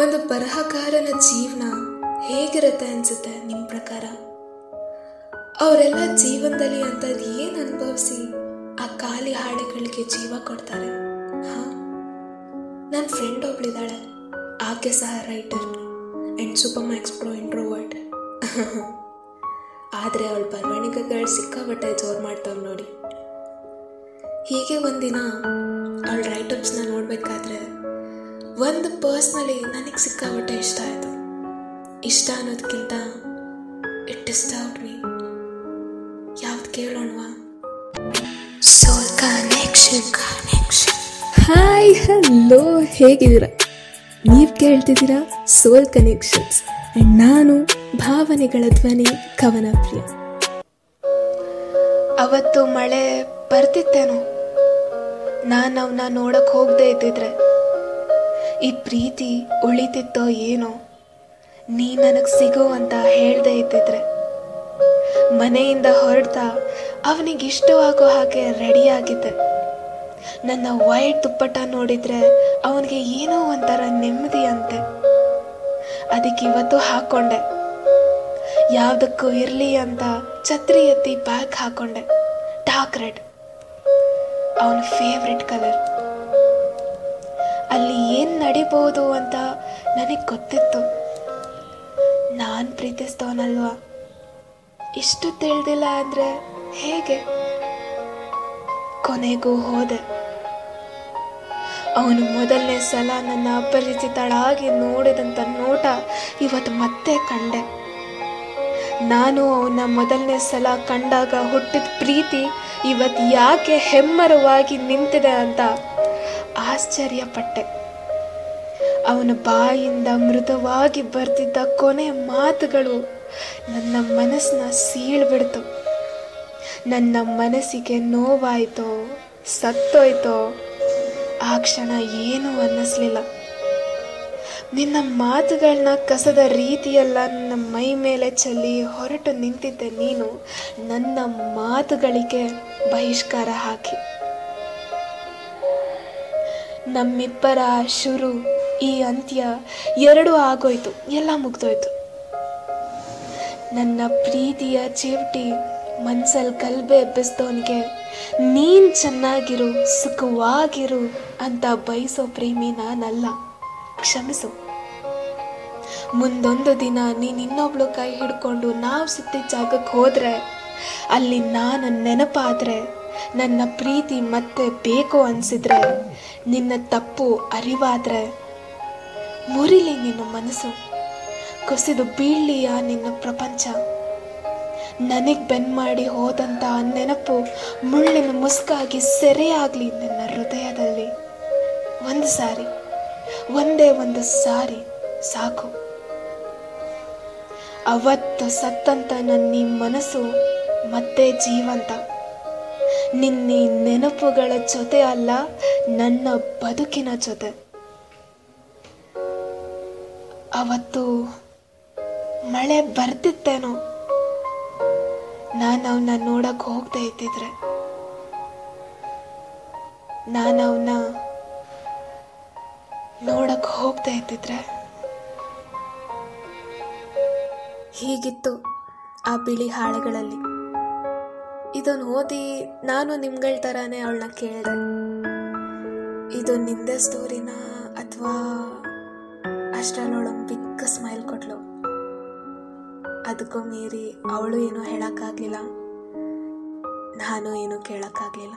ಒಂದು ಬರಹಗಾರನ ಜೀವನ ಹೇಗಿರುತ್ತೆ ಅನ್ಸುತ್ತೆ ನಿಮ್ಮ ಪ್ರಕಾರ? ಅವರೆಲ್ಲ ಜೀವನದಲ್ಲಿ ಅಂಥದ್ದು ಏನು ಅನುಭವಿಸಿ ಆ ಖಾಲಿ ಹಾಡುಗಳಿಗೆ ಜೀವ ಕೊಡ್ತಾರೆ? ಹಾಂ? ನನ್ನ ಫ್ರೆಂಡ್ ಒಬ್ಳಿದ್ದಾಳೆ ಆಕೆ ಸಹ writer and super max pro introvert ಆದರೆ ಅವಳು ಬರವಣಿಗೆಗಳು ಸಿಕ್ಕಾಬಟ್ಟೆ ಜೋರು ಮಾಡ್ತಾವೆ ನೋಡಿ. ಹೀಗೆ ಒಂದಿನ ಅವಳ ರೈಟರ್ಸ್ನ ನೋಡಬೇಕಾದ್ರೆ ಒಂದು ಪರ್ಸ್ನಲಿ ನನಗೆ ಸಿಕ್ಕಾಬಿಟ್ಟೆ ಇಷ್ಟ ಆಯಿತು. ಇಷ್ಟ ಅನ್ನೋದಕ್ಕಿಂತ ಇಟ್ ಡಿಸ್ಟರ್ಬ್ ಮೀ ಯಾವ್ದು ಕೇಳೋಣವಾ? Soul connection connection hi hello ಹೇಗಿದ್ದೀರಾ? ನೀವು ಕೇಳ್ತಿದ್ದೀರಾ ಸೋಲ್ ಕನೆಕ್ಷನ್ಸ್ ಆ್ಯಂಡ್ ನಾನು ಭಾವನೆಗಳ ಧ್ವನಿ ಕವನ ಪ್ರಿಯ ಅವತ್ತು ಮಳೆ ಬರ್ತಿತ್ತೇನೋ? ನಾನು ಅವನ್ನ ನೋಡಕ್ ಹೋಗದೆ ಇದ್ದಿದ್ರೆ ಈ ಪ್ರೀತಿ ಉಳಿತಿತ್ತೋ ಏನೋ, ನೀ ನನಗೆ ಸಿಗು ಅಂತ ಹೇಳ್ದೆ ಇದ್ದಿದ್ರೆ. ಮನೆಯಿಂದ ಹೊರಡ್ತಾ ಅವನಿಗೆ ಇಷ್ಟವಾಗೋ ಹಾಗೆ ರೆಡಿಯಾಗಿದ್ದೆ ನನ್ನ ವೈಟ್ ದುಪ್ಪಟ್ಟ ನೋಡಿದ್ರೆ ಅವನಿಗೆ ಏನೋ ಒಂಥರ ನೆಮ್ಮದಿ ಅಂತೆ. ಅದಕ್ಕೆ ಇವತ್ತು ಹಾಕೊಂಡೆ. ಯಾವುದಕ್ಕೂ ಇರಲಿ ಅಂತ ಛತ್ರಿ ಎತ್ತಿ ಬ್ಯಾಗ್ ಹಾಕೊಂಡೆ. ಡಾರ್ಕ್ ರೆಡ್ ಅವನ ಫೇವ್ರೆಟ್ ಕಲರ್ ನಡಿಬೋದು ಅಂತ ನನಗೆ ಗೊತ್ತಿತ್ತು. ನಾನು ಪ್ರೀತಿಸ್ತವನಲ್ವಾ? ಇಷ್ಟು ತಿಳಿದಿಲ್ಲ ಅಂದರೆ ಹೇಗೆ? ಕೊನೆಗೂ ಹೋದೆ. ಅವನು ಮೊದಲನೇ ಸಲ ನನ್ನ ಅಪರಿಚಿತಳಾಗಿ ನೋಡಿದಂಥ ನೋಟ ಇವತ್ತು ಮತ್ತೆ ಕಂಡೆ. ನಾನು ಅವನ ಮೊದಲನೇ ಸಲ ಕಂಡಾಗ ಹುಟ್ಟಿದ ಪ್ರೀತಿ ಇವತ್ತು ಯಾಕೆ ಹೆಮ್ಮರವಾಗಿ ನಿಂತಿದೆ ಅಂತ ಆಶ್ಚರ್ಯಪಟ್ಟೆ. ಅವನ ಬಾಯಿಂದ ಮೃದುವಾಗಿ ಬರ್ತಿದ್ದ ಕೊನೆ ಮಾತುಗಳು ನನ್ನ ಮನಸ್ಸನ್ನ ಸೀಳ್ಬಿಡ್ತು ನನ್ನ ಮನಸ್ಸಿಗೆ ನೋವಾಯ್ತೋ, ಸತ್ತೋಯ್ತೋ, ಆ ಕ್ಷಣ ಏನೂ ಅನ್ನಿಸ್ಲಿಲ್ಲ. ನಿನ್ನ ಮಾತುಗಳನ್ನ ಕಸದ ರೀತಿಯೆಲ್ಲ ನನ್ನ ಮೈ ಮೇಲೆ ಚೆಲ್ಲಿ ಹೊರಟು ನಿಂತಿದ್ದೆ ನೀನು. ನನ್ನ ಮಾತುಗಳಿಗೆ ಬಹಿಷ್ಕಾರ ಹಾಕಿ. ನಮ್ಮಿಬ್ಬರ ಶುರು ಈ ಅಂತ್ಯ ಎರಡೂ ಆಗೋಯ್ತು, ಎಲ್ಲ ಮುಗ್ದೋಯ್ತು. ನನ್ನ ಪ್ರೀತಿಯ ಚೇವಟಿ ಮನ್ಸಲ್ಲಿ ಕಲ್ಬೆ ಎಬ್ಬಿಸ್ದವನಿಗೆ, ನೀನ್ ಚೆನ್ನಾಗಿರು, ಸುಖವಾಗಿರು ಅಂತ ಬಯಸೋ ಪ್ರೇಮಿ ನಾನಲ್ಲ. ಕ್ಷಮಿಸು. ಮುಂದೊಂದು ದಿನ ನೀನ್ ಇನ್ನೊಬ್ಳು ಕೈ ಹಿಡ್ಕೊಂಡು ನಾವು ಸುತ್ತಿ ಜಾಗಕ್ಕೆ ಹೋದ್ರೆ, ಅಲ್ಲಿ ನಾನು ನೆನಪಾದ್ರೆ, ನನ್ನ ಪ್ರೀತಿ ಮತ್ತೆ ಬೇಕು ಅನ್ಸಿದ್ರೆ, ನಿನ್ನ ತಪ್ಪು ಅರಿವಾದ್ರೆ ಮುರಿಲಿ ನಿನ್ನ ಮನಸ್ಸು, ಕುಸಿದು ಬೀಳ್ಲಿಯ ನಿನ್ನ ಪ್ರಪಂಚ? ನನಗೆ ಬೆನ್ ಮಾಡಿ ಹೋದಂತ ನೆನಪು ಮುಳ್ಳಿನ ಮುಸ್ಕಾಗಿ ಸೆರೆಯಾಗ್ಲಿ ನನ್ನ ಹೃದಯದಲ್ಲಿ. ಒಂದು ಸಾರಿ, ಒಂದೇ ಒಂದು ಸಾರಿ, ಸಾಕು. ಅವತ್ತು ಸತ್ತಂತ ನನ್ನ ಈ ಮನಸ್ಸು ಮತ್ತೆ ಜೀವಂತ. ನಿನ್ನ ನೆನಪುಗಳ ಜೊತೆ ಅಲ್ಲ, ನನ್ನ ಬದುಕಿನ ಜೊತೆ. ಅವತ್ತು ಮಳೆ ಬರ್ತಿತ್ತೇನೋ. ನಾನು ಅವನ್ನ ನೋಡಕ್ ಹೋಗ್ತಾ ಇದ್ದಿದ್ರೆ. ನಾನು ಅವನ್ನ ನೋಡಕ್ ಹೋಗ್ತಾ ಇದ್ದಿದ್ರೆ. ಹೀಗಿತ್ತು ಆ ಬಿಳಿ ಹಾಳೆಗಳಲ್ಲಿ ಇದನ್ನು ಓದಿ ನಾನು ನಿಮ್ಗಳ ಥರಾನೇ ಅವಳನ್ನ ಕೇಳಿದೆ. ಇದು ನಿಂದೆ ಸ್ಟೋರಿನ ಅಥವಾ ಅಷ್ಟರಲ್ಲಿ ಅವಳೊಂದು ಬಿಗ್ ಸ್ಮೈಲ್ ಕೊಟ್ಲು. ಅದಕ್ಕೂ ಮೀರಿ ಅವಳು ಏನೂ ಹೇಳೋಕ್ಕಾಗಲಿಲ್ಲ. ನಾನು ಏನೂ ಕೇಳೋಕ್ಕಾಗಲಿಲ್ಲ.